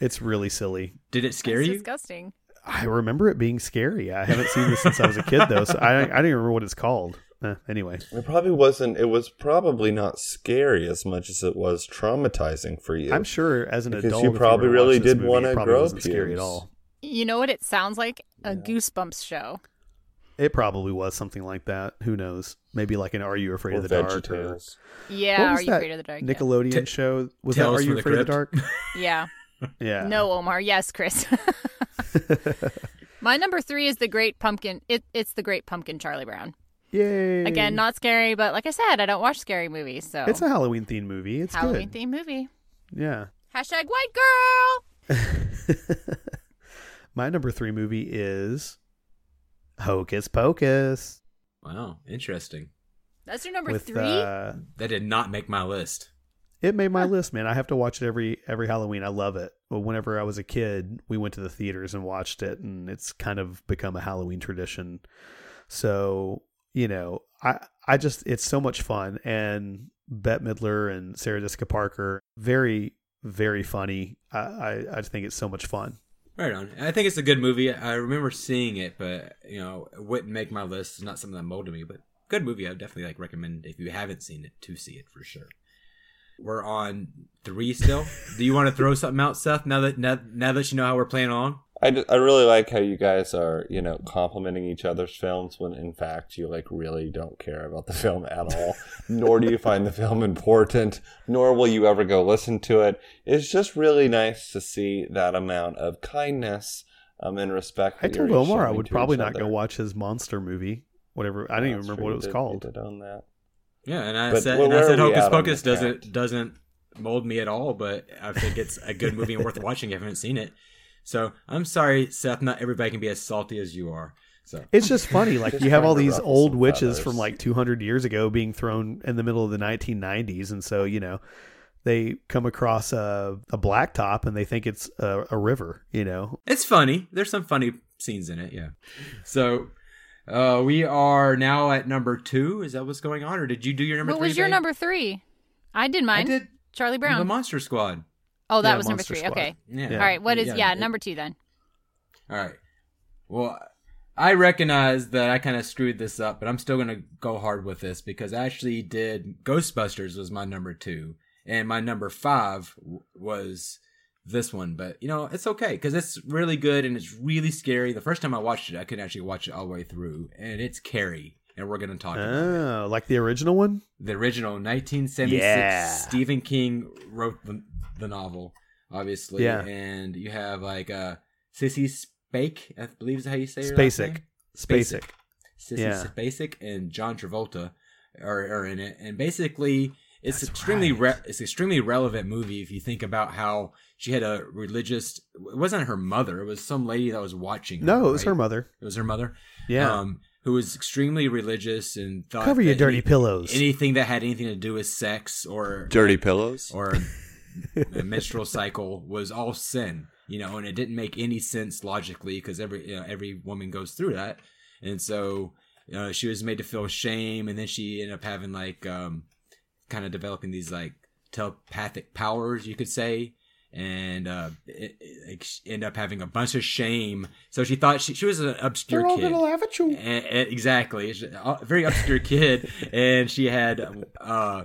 It's really silly. Did it scare That's you? disgusting. I remember it being scary. I haven't seen this since I was a kid though, so I I don't even remember what it's called. Eh, anyway, It probably wasn't. It was probably not scary as much as it was traumatizing for you. I'm sure as an Because adult, you probably were to watch really did movie, wanna probably grow wasn't scary at all. You know what it sounds like? A Goosebumps show. It probably was something like that. Who knows? Maybe like an Are You Afraid or of the Dark? Or, Yeah, Are You Afraid of the Dark? Nickelodeon Ta- show was Tales that Are You Afraid of the Dark? Yeah. Yeah. No, Omar. Yes, Chris. My number three is the Great Pumpkin. It, it's the Great Pumpkin Charlie Brown. Yay! Again, not scary, but like I said, I don't watch scary movies, so It's a Halloween themed movie. It's Halloween good. themed movie. Yeah. Hashtag white girl. My number three movie is Hocus Pocus Wow, interesting. That's your number with three. uh, That did not make my list. It made my list, man. I have to watch it every every Halloween. I love it. But whenever I was a kid, we went to the theaters and watched it, and it's kind of become a Halloween tradition. So you know, I I just it's so much fun, and Bette Midler and Sarah Jessica Parker, very very funny. I I, I think it's so much fun. Right on. I think it's a good movie. I remember seeing it, but you know, it wouldn't make my list. It's not something that molded me, but good movie. I would definitely like recommend if you haven't seen it to see it for sure. We're on three still. Do you want to throw something out, Seth? Now that now, now that you know how we're playing along. I, d- I really like how you guys are, you know, complimenting each other's films when in fact you like really don't care about the film at all, nor do you find the film important, nor will you ever go listen to it. It's just really nice to see that amount of kindness um, in respect. I told Omar I would probably each not go watch his monster movie. Whatever. I don't even remember true, what it was did- called. Did own that. Yeah, and I But said, where- and I said Hocus Pocus doesn't doesn't mold me at all, but I think it's a good movie and worth watching if you haven't seen it. So I'm sorry, Seth. Not everybody can be as salty as you are. So It's just funny. Like Just you have all these old witches feathers. from like 200 years ago being thrown in the middle of the 1990s, and so you know they come across a, a blacktop and they think it's a, a river. You know, it's funny. There's some funny scenes in it. Yeah. So uh, we are now at number two. Is that what's going on, or did you do your number What three? was your Faye? number three? I did mine. I did Charlie Brown, the Monster Squad. Oh, that Yeah, was number three. Squad. Okay. Yeah. All right. What is yeah, it- number two then? All right. Well, I recognize that I kind of screwed this up, but I'm still going to go hard with this because I actually did Ghostbusters was my number 2 and my number 5 w- was this one, but you know, it's okay cuz it's really good and it's really scary. The first time I watched it, I couldn't actually watch it all the way through, and it's Carrie, and we're going to talk about it. oh, like the original one. The original 1976 Yeah. Stephen King wrote the, the novel, obviously, Yeah. and you have like uh Sissy Spake, I believe is how you say her last Spacek. Spacek. Sissy Yeah. Spacek and John Travolta are, are in it, and basically it's extremely re- it's extremely relevant movie if you think about how she had a religious. It wasn't her mother; it was some lady that was watching. Her, No, it was right? her mother. It was her mother. Yeah. um, who was extremely religious and thought Cover your dirty any- pillows. Anything that had anything to do with sex or Dirty pillows. or the menstrual cycle was all sin, you know, and it didn't make any sense logically because every you know, every woman goes through that, and so you know, she was made to feel shame, and then she ended up having like um, kind of developing these like telepathic powers, you could say. And uh, it, it, she up having a bunch of shame. So she thought she, she was an obscure kid. laugh at you. And- and- exactly, a very obscure kid, and she had uh,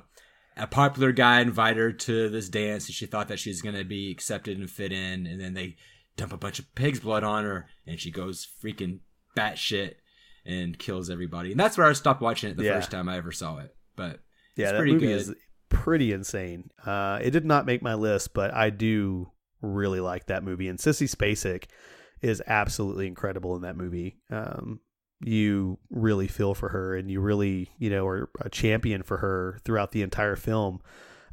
a popular guy invite her to this dance, and she thought that she's gonna be accepted and fit in, and then they dump a bunch of pig's blood on her, and she goes freaking batshit and kills everybody, and that's where I stopped watching it the Yeah. first time I ever saw it. But Yeah, it's that pretty movie good. is pretty insane. Uh, it did not make my list, but I do really like that movie. And Sissy Spacek is absolutely incredible in that movie. Um, you really feel for her, and you really, you know, are a champion for her throughout the entire film.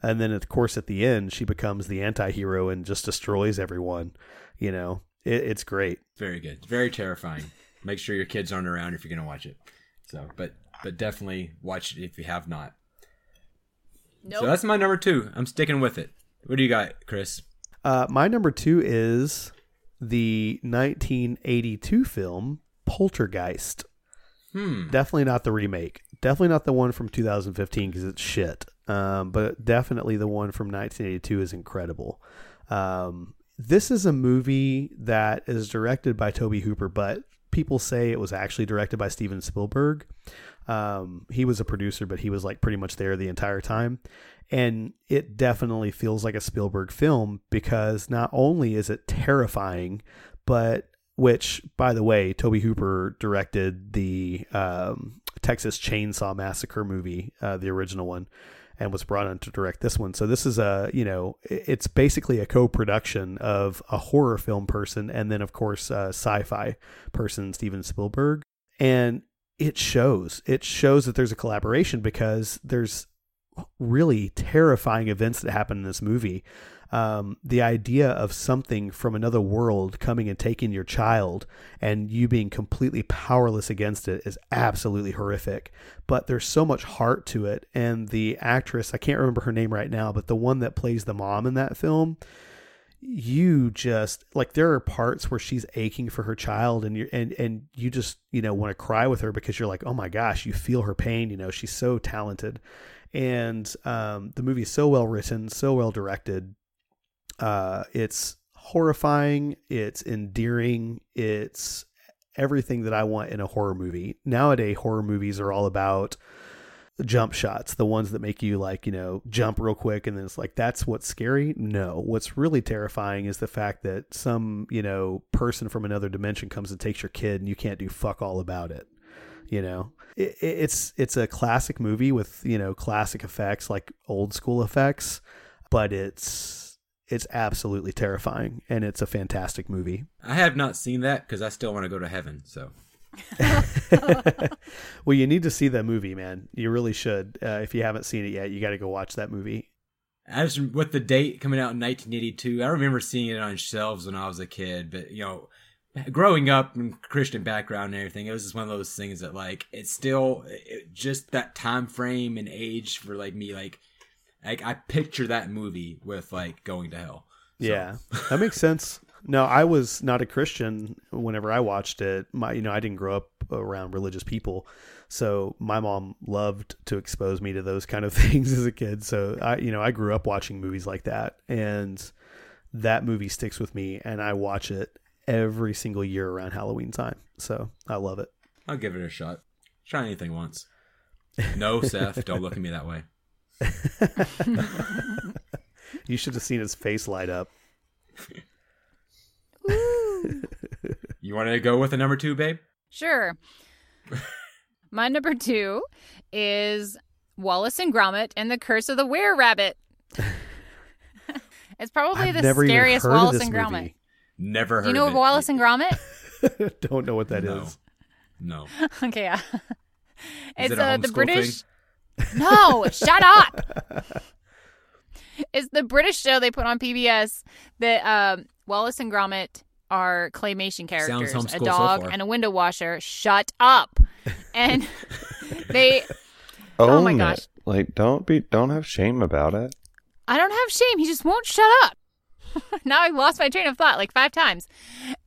And then, of course, at the end, she becomes the anti-hero and just destroys everyone. You know, it, it's great. very good, very terrifying. Make sure your kids aren't around if you're gonna watch it. So, but but definitely watch it if you have not. Nope. So that's my number two. I'm sticking with it. What do you got, Chris? Uh, my number two is the 1982 film Poltergeist. Hmm. Definitely not the remake. Definitely not the one from 2015 because it's shit. Um, but definitely the one from 1982 is incredible. Um, this is a movie that is directed by Tobe Hooper, but people say it was actually directed by Steven Spielberg. Um, he was a producer, but he was like pretty much there the entire time. And it definitely feels like a Spielberg film because not only is it terrifying, but which, by the way, Tobe Hooper directed the um, Texas Chainsaw Massacre movie, uh, the original one, and was brought on to direct this one. So this is a, you know, it's basically a co-production of a horror film person and then, of course, a sci-fi person, Steven Spielberg, and it shows. It shows that there's a collaboration because there's really terrifying events that happen in this movie. Um, the idea of something from another world coming and taking your child and you being completely powerless against it is absolutely horrific. But there's so much heart to it. And the actress, I can't remember her name right now, but the one that plays the mom in that film, you just like there are parts where she's aching for her child and you and and you just you know want to cry with her because you're like oh my gosh you feel her pain you know she's so talented and um the movie is so well written so well directed uh it's horrifying it's endearing it's everything that i want in a horror movie nowadays horror movies are all about jump shots, the ones that make you like, you know, jump real quick and then it's like that's what's scary. No, what's really terrifying is the fact that some, you know, person from another dimension comes and takes your kid and you can't do fuck all about it. You know, it, it's it's a classic movie with you know classic effects like old school effects, but it's it's absolutely terrifying, and it's a fantastic movie. I have not seen that because I still want to go to heaven. So well, you need to see that movie, man. You really should. Uh, if you haven't seen it yet, you got to go watch that movie. as with the date coming out in 1982, I remember seeing it on shelves when I was a kid. But you know, growing up in Christian background and everything, it was just one of those things that like it's still it, just that time frame and age for like me. Like, like I picture that movie with like going to hell. So- Yeah, that makes sense. No, I was not a Christian whenever I watched it. My, you know, I didn't grow up around religious people, so my mom loved to expose me to those kind of things as a kid. So I, you know, I grew up watching movies like that, and that movie sticks with me, and I watch it every single year around Halloween time. So I love it. I'll give it a shot. Try anything once. No, Seth, don't look at me that way. You should have seen his face light up. You want to go with the number two, babe? Sure. My number two is Wallace and Gromit and the Curse of the Were Rabbit. it's probably I've the scariest Wallace and Gromit. movie. Never heard. Do you know of of it. Wallace and Gromit? Don't know what that is. No. No. okay, yeah. Is It's it a uh, the homeschool British. No, shut up. It's the British show they put on PBS that um, Wallace and Gromit are claymation characters, a dog far. and a window washer. Shut up. And they Oh my gosh. it. Like, don't be, don't have shame about it. I don't have shame. He just won't shut up. now I've lost my train of thought like five times.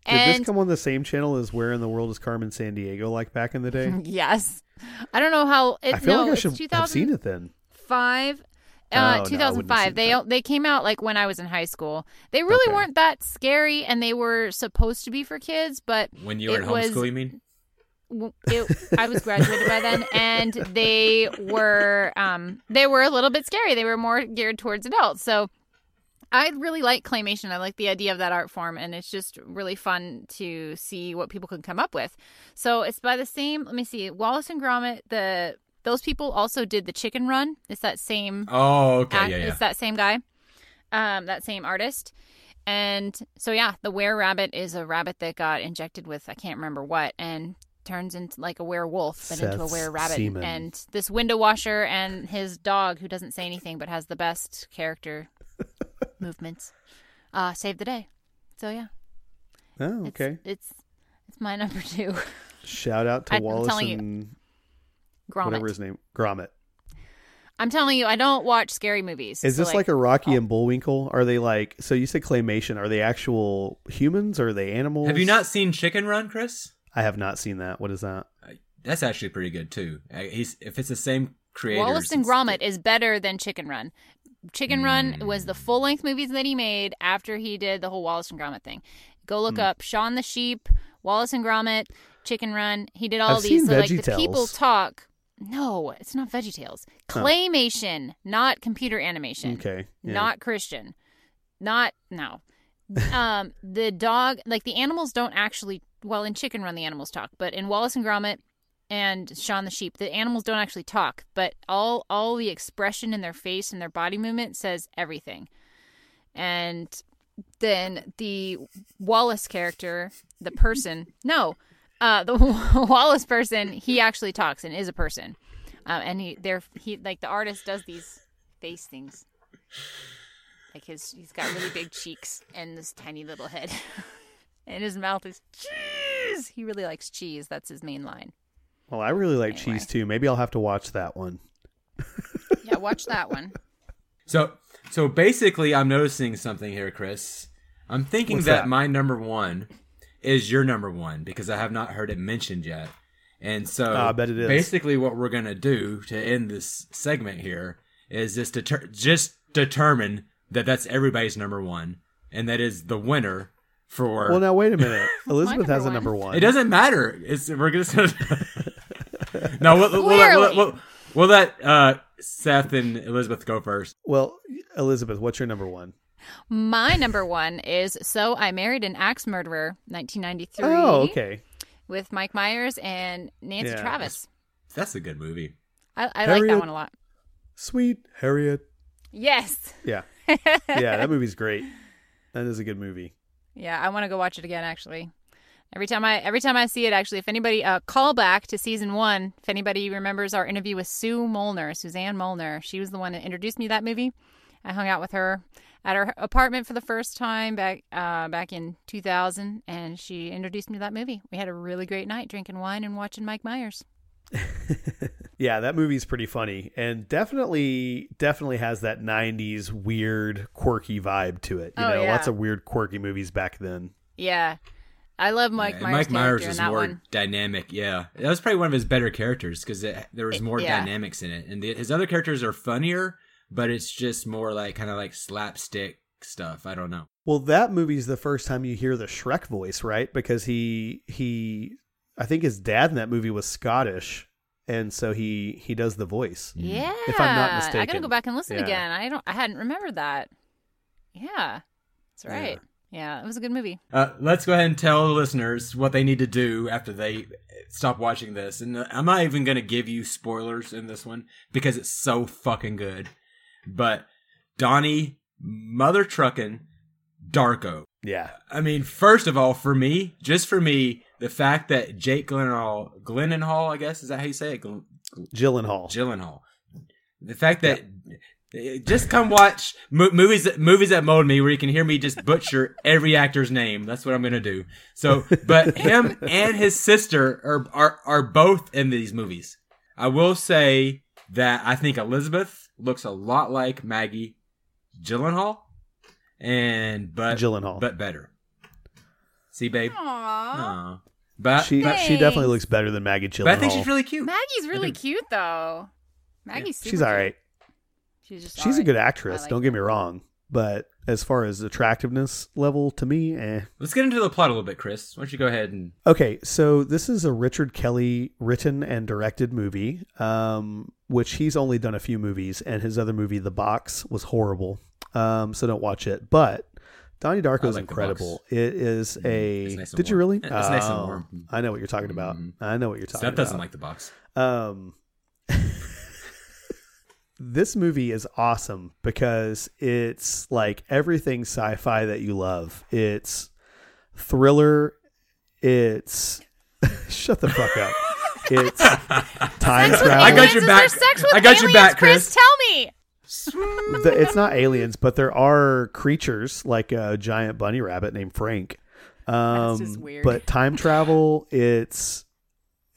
Did this come on the same channel as Where in the World is Carmen Sandiego like back in the day? yes, I don't know how. It, I feel no, like I it's should 2000, have seen it then. five. Oh, no, I Uh, wouldn't 2005. seen They that. they came out like when I was in high school. They really Okay. weren't that scary, and they were supposed to be for kids. But When you were in was- homeschool, you mean? it, I was graduated by then, and they were um they were a little bit scary. They were more geared towards adults. So I really like claymation. I like the idea of that art form, and it's just really fun to see what people can come up with. So it's by the same. Let me see, Wallace and Gromit. The those people also did the Chicken Run. It's that same Oh, okay, act- yeah, yeah. It's that same guy, um, that same artist. And so, yeah, the were rabbit is a rabbit that got injected with I can't remember what, and turns into like a werewolf, but into a Seth's were rabbit. semen. And this window washer and his dog, who doesn't say anything but has the best character movements, uh, saved the day. So yeah, Oh, okay. It's it's my number two, Shout out to I'm Wallace telling you, and Gromit. whatever his name, Gromit. I'm telling you, I don't watch scary movies. Is So, this like, a Rocky oh. and Bullwinkle? Are they like? So you said claymation? Are they actual humans? Or are they animals? Have you not seen Chicken Run, Chris? I have not seen that. What is that? That's actually pretty good too. Uh, He's if it's the same creators. Wallace and it's- Gromit is better than Chicken Run. Chicken Run was the full length movies that he made after he did the whole Wallace and Gromit thing. Go look up Shaun the Sheep, Wallace and Gromit, Chicken Run. He did all I've these. So like the people talk. No, it's not VeggieTales. Claymation, not computer animation. Okay, yeah. Not Christian. Not no. um, the dog, like the animals, don't actually. Well, in Chicken Run, the animals talk, but in Wallace and Gromit and Shaun the Sheep, the animals don't actually talk, but all all the expression in their face and their body movement says everything. And then the Wallace character, the person, no, uh, the Wallace person, he actually talks and is a person, uh, and he, they're he like the artist does these face things, like his he's got really big cheeks and this tiny little head, and his mouth is cheese. He really likes cheese. That's his main line. Well, I really like Anyway. cheese too. Maybe I'll have to watch that one. Yeah, watch that one. So so basically, I'm noticing something here, Chris. I'm thinking that, that? my number one is your number one because I have not heard it mentioned yet. And so Ah, I bet it is. basically what we're gonna do to end this segment here is just deter- just determine that that's everybody's number one, and that is the winner for. Well, now wait a minute. Elizabeth number has a one. number one. it doesn't matter. It's we're gonna. no, we'll, we'll, we'll, Clearly. we'll, we'll let uh, Seth and Elizabeth go first. Well, Elizabeth, what's your number one? My number one is So I Married an Axe Murderer, 1993. Oh, okay. With Mike Myers and Nancy Yeah. Travis. That's a good movie. I, I like that one a lot. Sweet Harriet. Yes. Yeah. yeah, that movie's great. That is a good movie. Yeah, I want to go watch it again. Actually, every time I every time I see it, actually, if anybody uh, call back to season one, if anybody remembers our interview with Sue Molnar, Suzanne Molnar, she was the one that introduced me to that movie. I hung out with her at her apartment for the first time back uh, back in 2000, and she introduced me to that movie. We had a really great night drinking wine and watching Mike Myers. yeah, that movie's pretty funny and definitely definitely has that 90s weird quirky vibe to it. You Oh, know, yeah. lots of weird quirky movies back then. Yeah, I love Mike Yeah, Myers. Mike Myers character in is that more one. dynamic. Yeah, that was probably one of his better characters because there was more Yeah. dynamics in it, and the, his other characters are funnier, but it's just more like kind of like slapstick stuff. I don't know. Well, that movie's the first time you hear the Shrek voice, right? Because he he I think his dad in that movie was Scottish and so he he does the voice. Mm. Yeah, If I'm not mistaken, I gotta go back and listen Yeah. again. I don't. I hadn't remembered that. Yeah, that's right. Yeah, it was a good movie. Uh, let's go ahead and tell the listeners what they need to do after they stop watching this. And uh, I'm not even going to give you spoilers in this one because it's so fucking good. But Donnie, Mother Truckin', Darko. Yeah. I mean, first of all, for me, just for me, the fact that Jake Gyllenhaal, Gyllenhaal, I guess, is that how you say it? Gl- Gyllenhaal. Gyllenhaal. The fact that Uh, just come watch mo- movies that movies that mold me, where you can hear me just butcher every actor's name. That's what I'm gonna do. So, but him and his sister are are are both in these movies. I will say that I think Elizabeth looks a lot like Maggie Gyllenhaal, and but Gyllenhaal. but better. See, babe. Aww. Aw. But she but, she definitely looks better than Maggie Gyllenhaal. but I think she's really cute. Maggie's really cute though. Maggie's super she's all right. cute. right. She's just She's a good actress, like don't get me wrong. But as far as attractiveness level to me, eh. Let's get into the plot a little bit, Chris. Why don't you go ahead and Okay, so this is a Richard Kelly written and directed movie, um, which he's only done a few movies, and his other movie, The Box, was horrible. Um, so don't watch it. But Donnie Darko is like incredible. It is a. It's nice and did you really? It's nice and Oh, warm. I know what you're talking about. Mhm. I know what you're talking about. Seth doesn't like the box. Um, this movie is awesome because it's like everything sci-fi that you love. It's thriller. It's shut the fuck up. It's time travel. I got your back. there sex with I got your back, Chris. Tell me. The- it's not aliens, but there are creatures like a giant bunny rabbit named Frank. Um, just weird. But time travel, it's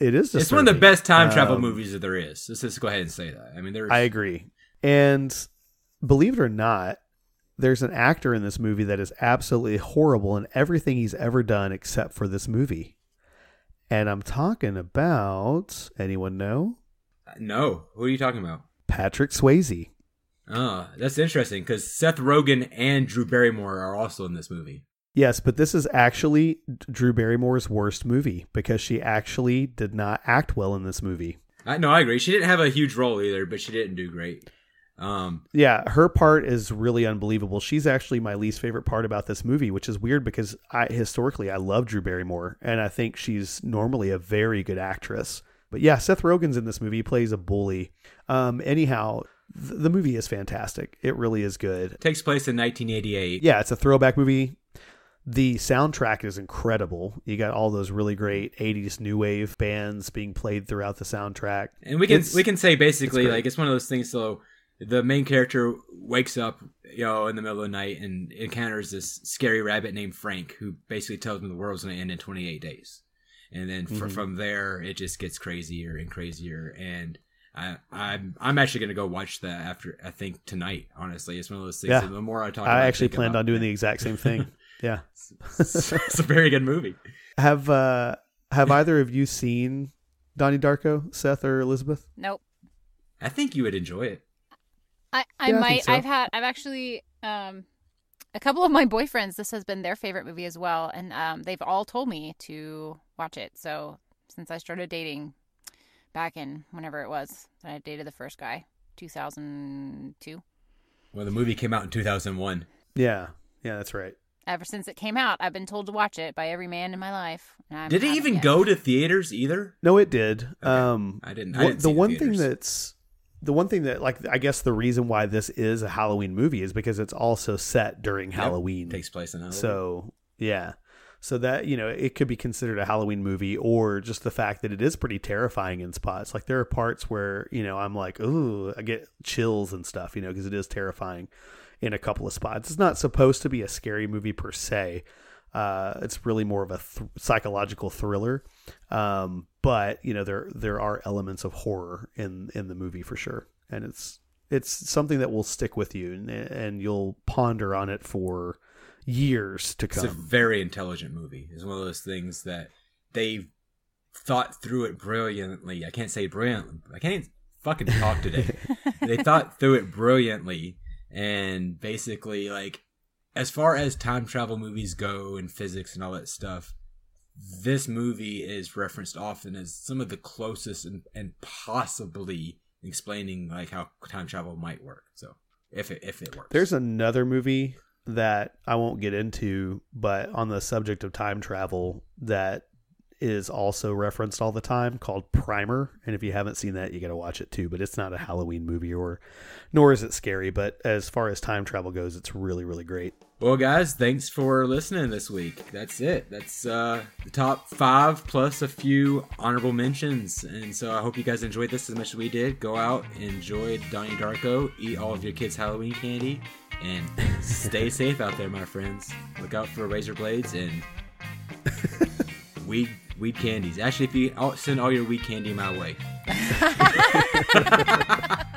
it is. It's one of the best time travel Um, movies that there is. Let's just go ahead and say that. I mean, there's. I agree. And believe it or not, there's an actor in this movie that is absolutely horrible in everything he's ever done except for this movie. And I'm talking about anyone know? no. Who are you talking about? Patrick Swayze. Oh, that's interesting because Seth Rogen and Drew Barrymore are also in this movie. Yes, but this is actually Drew Barrymore's worst movie because she actually did not act well in this movie. I, no, I agree. She didn't have a huge role either, but she didn't do great. Um, Yeah, her part is really unbelievable. She's actually my least favorite part about this movie, which is weird because I historically I love Drew Barrymore and I think she's normally a very good actress. But yeah, Seth Rogen's in this movie he plays a bully. Um, anyhow, th- the movie is fantastic. It really is good. takes place in 1988. Yeah, it's a throwback movie. The soundtrack is incredible. You got all those really great 80s new wave bands being played throughout the soundtrack. And we can It's- we can say basically it's like it's one of those things. So the main character wakes up, you know, in the middle of the night and encounters this scary rabbit named Frank, who basically tells him the world's going to end in 28 days. And then fr- Mhm. from there, it just gets crazier and crazier. And I, I'm I'm actually going to go watch that after I think tonight. Honestly, it's one of those things. Yeah. The more I talk, I actually planned on doing it. the exact same thing. Yeah. it's a very good movie. Have uh have either of you seen Donnie Darko, Seth or Elizabeth? Nope. I think you would enjoy it. I, I Yeah, might. think so. I've had. I've actually. Um, a couple of my boyfriends. This has been their favorite movie as well, and um, they've all told me to watch it. So since I started dating, back in whenever it was that I dated the first guy, two thousand two. Well, the movie came out in 2001. Yeah. Yeah, that's right. Ever since it came out, I've been told to watch it by every man in my life. and I Did it even yet. go to theaters either? No, it did. Okay. Um I didn't. I didn't the see one theaters. thing that's the one thing that like I guess the reason why this is a Halloween movie is because it's also set during Halloween. takes place in Halloween. So yeah. So that, you know, it could be considered a Halloween movie or just the fact that it is pretty terrifying in spots. Like there are parts where, you know, I'm like, ooh, I get chills and stuff, you know, because it is terrifying in a couple of spots. It's not supposed to be a scary movie per se. Uh, it's really more of a th- psychological thriller. Um, but you know, there there are elements of horror in in the movie for sure, and it's it's something that will stick with you, and, and you'll ponder on it for years to come. it's a very intelligent movie. It's one of those things that they thought through it brilliantly. I can't say brilliant. I can't fucking talk today. they thought through it brilliantly, and basically, like, as far as time travel movies go and physics and all that stuff, this movie is referenced often as some of the closest and, and possibly explaining like how time travel might work. So if it if it works, There's another movie that I won't get into, but on the subject of time travel that is also referenced all the time called Primer. And if you haven't seen that, you got to watch it too. But it's not a Halloween movie or nor is it scary. But as far as time travel goes, it's really, really great. Well, guys, thanks for listening this week. That's it. That's uh, the top five plus a few honorable mentions. And so I hope you guys enjoyed this as much as we did. Go out, enjoy Donnie Darko, eat all of your kids' Halloween candy, and stay safe out there, my friends. Look out for razor blades and weed weed candies. Actually, if you I'll send all your weed candy my way.